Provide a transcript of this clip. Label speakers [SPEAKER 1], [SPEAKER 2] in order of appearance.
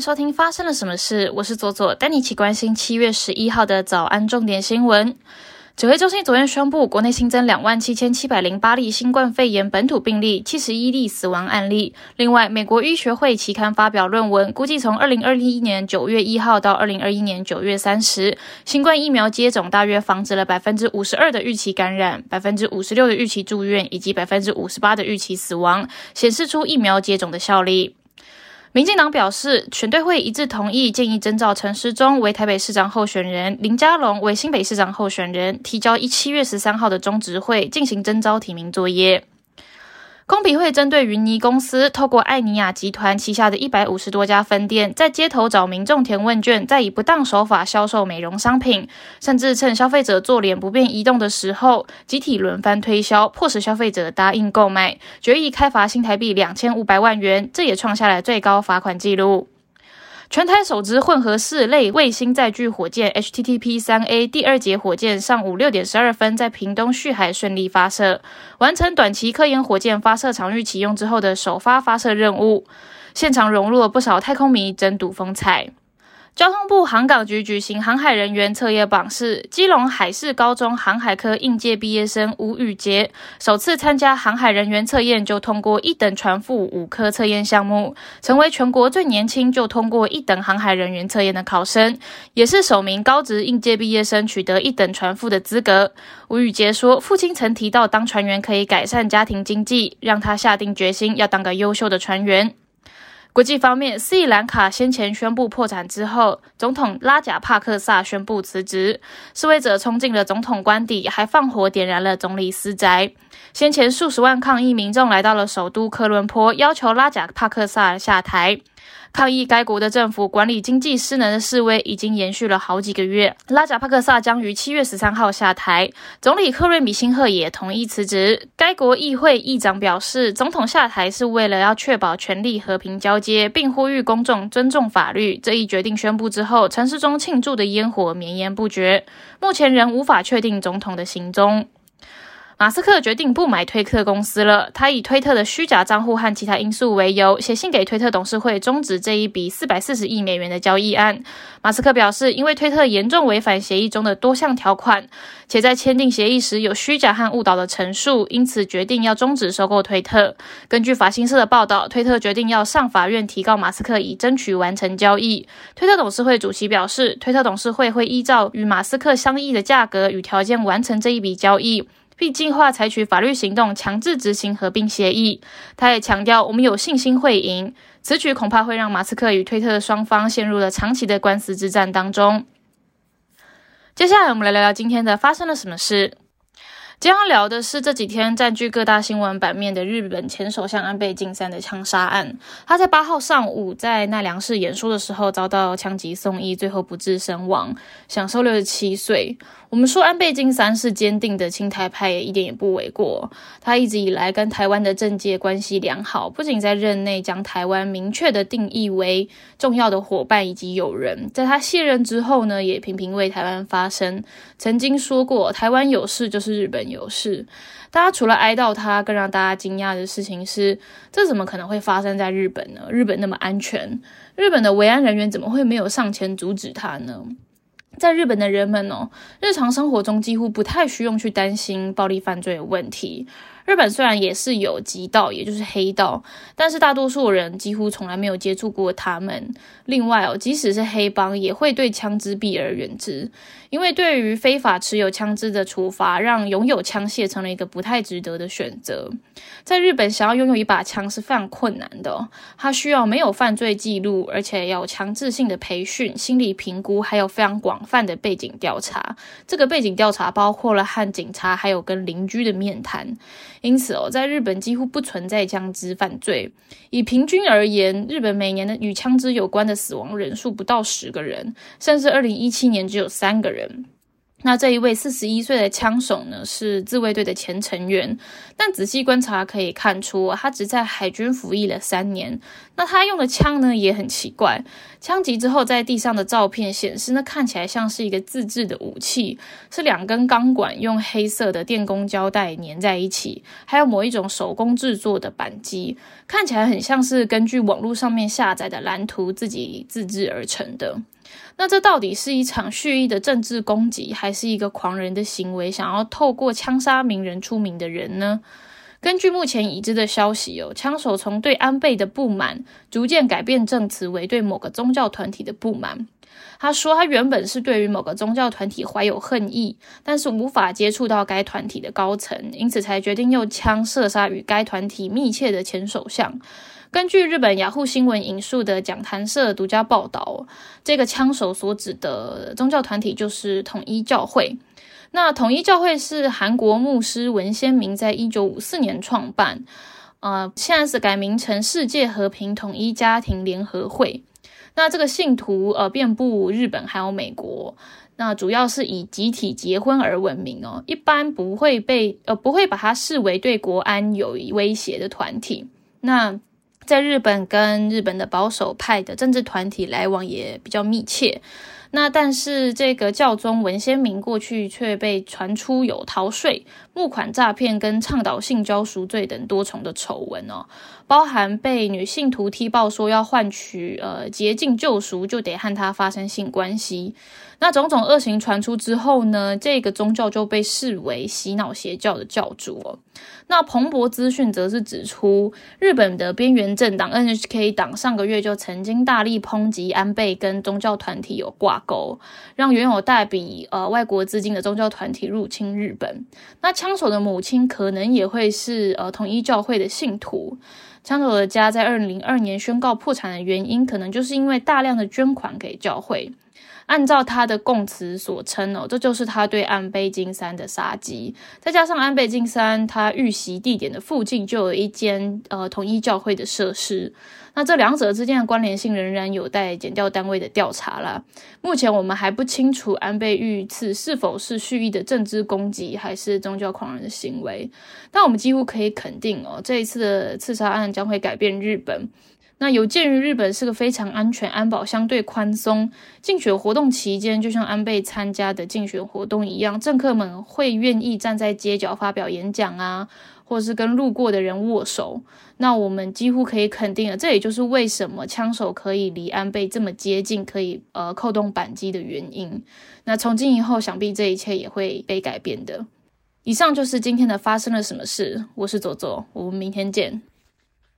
[SPEAKER 1] 收听发生了什么事，我是左左，带你一起关心七月十一号的早安重点新闻。指挥中心昨天宣布，国内新增两万七千七百零八例新冠肺炎本土病例，七十一例死亡案例。另外，美国医学会期刊发表论文，估计从二零二一年九月一号到二零二一年九月三十，新冠疫苗接种大约防止了百分之五十二的预期感染、百分之五十六的预期住院以及百分之五十八的预期死亡，显示出疫苗接种的效力。民进党表示，全队会一致同意建议征召陈时中为台北市长候选人，林佳龙为新北市长候选人，提交一七月十三号的中执会进行征召提名作业。公平会针对云尼公司透过艾尼亚集团旗下的一百五十多家分店，在街头找民众填问卷，再以不当手法销售美容商品，甚至趁消费者做脸不便移动的时候，集体轮番推销，迫使消费者答应购买，决议开罚新台币两千五百万元，这也创下了最高罚款纪录。全台首支混合式类卫星载具火箭 HTTP 三 A 第二节火箭上午六点十二分在屏东旭海顺利发射，完成短期科研火箭发射场域启用之后的首发发射任务，现场融入了不少太空迷争睹风采。交通部航港局举行航海人员测验榜试，基隆海事高中航海科应届毕业生吴宇杰首次参加航海人员测验就通过一等船副五科测验项目，成为全国最年轻就通过一等航海人员测验的考生，也是首名高职应届毕业生取得一等船副的资格。吴宇杰说，父亲曾提到当船员可以改善家庭经济，让他下定决心要当个优秀的船员。国际方面，斯里兰卡先前宣布破产之后，总统拉贾帕克萨宣布辞职，示威者冲进了总统官邸，还放火点燃了总理私宅。先前数十万抗议民众来到了首都科伦坡，要求拉贾帕克萨下台。抗议该国的政府管理经济失能的示威已经延续了好几个月。拉贾帕克萨将于七月十三号下台，总理克瑞米辛赫也同意辞职。该国议会议长表示，总统下台是为了要确保权力和平交接，并呼吁公众尊重法律。这一决定宣布之后，城市中庆祝的烟火绵延不绝。目前仍无法确定总统的行踪。马斯克决定不买推特公司了。他以推特的虚假账户和其他因素为由，写信给推特董事会终止这一笔四百四十亿美元的交易案。马斯克表示，因为推特严重违反协议中的多项条款，且在签订协议时有虚假和误导的陈述，因此决定要终止收购推特。根据法新社的报道，推特决定要上法院提告马斯克，以争取完成交易。推特董事会主席表示，推特董事会会依照与马斯克相异的价格与条件完成这一笔交易。并计划采取法律行动，强制执行合并协议。他也强调，我们有信心会赢。此举恐怕会让马斯克与推特的双方陷入了长期的官司之战当中。接下来，我们来聊聊今天的发生了什么事。今天要聊的是这几天占据各大新闻版面的日本前首相安倍晋三的枪杀案。他在八号上午在奈良市演说的时候遭到枪击送医，最后不治身亡，享受六十七岁。我们说安倍晋三是坚定的亲台派，也一点也不为过。他一直以来跟台湾的政界关系良好，不仅在任内将台湾明确的定义为重要的伙伴以及友人，在他卸任之后呢，也频频为台湾发声。曾经说过，台湾有事就是日本有事。大家除了哀悼他，更让大家惊讶的事情是，这怎么可能会发生在日本呢？日本那么安全，日本的维安人员怎么会没有上前阻止他呢？在日本的人们哦，日常生活中几乎不太需要去担心暴力犯罪的问题。日本虽然也是有极道，也就是黑道，但是大多数人几乎从来没有接触过他们。另外哦，即使是黑帮，也会对枪支避而远之，因为对于非法持有枪支的处罚，让拥有枪械成了一个不太值得的选择。在日本，想要拥有一把枪是非常困难的，它需要没有犯罪记录，而且要强制性的培训、心理评估，还有非常广泛的背景调查。这个背景调查包括了和警察，还有跟邻居的面谈。因此哦，在日本几乎不存在枪支犯罪。以平均而言，日本每年的与枪支有关的死亡人数不到十个人，甚至二零一七年只有三个人。那这一位四十一岁的枪手呢，是自卫队的前成员，但仔细观察可以看出，他只在海军服役了三年。那他用的枪呢，也很奇怪，枪击之后在地上的照片显示，那看起来像是一个自制的武器，是两根钢管用黑色的电工胶带粘在一起，还有某一种手工制作的扳机，看起来很像是根据网络上面下载的蓝图自己自制而成的。那这到底是一场蓄意的政治攻击，还是一个狂人的行为，想要透过枪杀名人出名的人呢？根据目前已知的消息哦，枪手从对安倍的不满，逐渐改变证词为对某个宗教团体的不满。他说，他原本是对于某个宗教团体怀有恨意，但是无法接触到该团体的高层，因此才决定用枪射杀与该团体密切的前首相。根据日本雅虎新闻引述的讲坛社独家报道，这个枪手所指的宗教团体就是统一教会。那统一教会是韩国牧师文先明在一九五四年创办，呃，现在是改名成世界和平统一家庭联合会。那这个信徒呃遍布日本还有美国，那主要是以集体结婚而闻名哦，一般不会被呃不会把它视为对国安有威胁的团体。那在日本跟日本的保守派的政治团体来往也比较密切，那但是这个教宗文先明过去却被传出有逃税、募款诈骗跟倡导性交赎罪等多重的丑闻哦。包含被女性徒踢爆说要换取呃洁净救赎，就得和他发生性关系。那种种恶行传出之后呢，这个宗教就被视为洗脑邪教的教主哦。那彭博资讯则是指出，日本的边缘政党 NHK 党上个月就曾经大力抨击安倍跟宗教团体有挂钩，让原有大笔呃外国资金的宗教团体入侵日本。那枪手的母亲可能也会是呃统一教会的信徒。枪手的家在二零零二年宣告破产的原因，可能就是因为大量的捐款给教会。按照他的供词所称哦，这就是他对安倍晋三的杀机。再加上安倍晋三他遇袭地点的附近就有一间呃统一教会的设施。那这两者之间的关联性仍然有待检调单位的调查啦。目前我们还不清楚安倍遇刺是否是蓄意的政治攻击，还是宗教狂人的行为。但我们几乎可以肯定哦，这一次的刺杀案将会改变日本。那有鉴于日本是个非常安全、安保相对宽松，竞选活动期间，就像安倍参加的竞选活动一样，政客们会愿意站在街角发表演讲啊。或是跟路过的人握手，那我们几乎可以肯定了，这也就是为什么枪手可以离安倍这么接近，可以呃扣动扳机的原因。那从今以后，想必这一切也会被改变的。以上就是今天的发生了什么事，我是左左，我们明天见。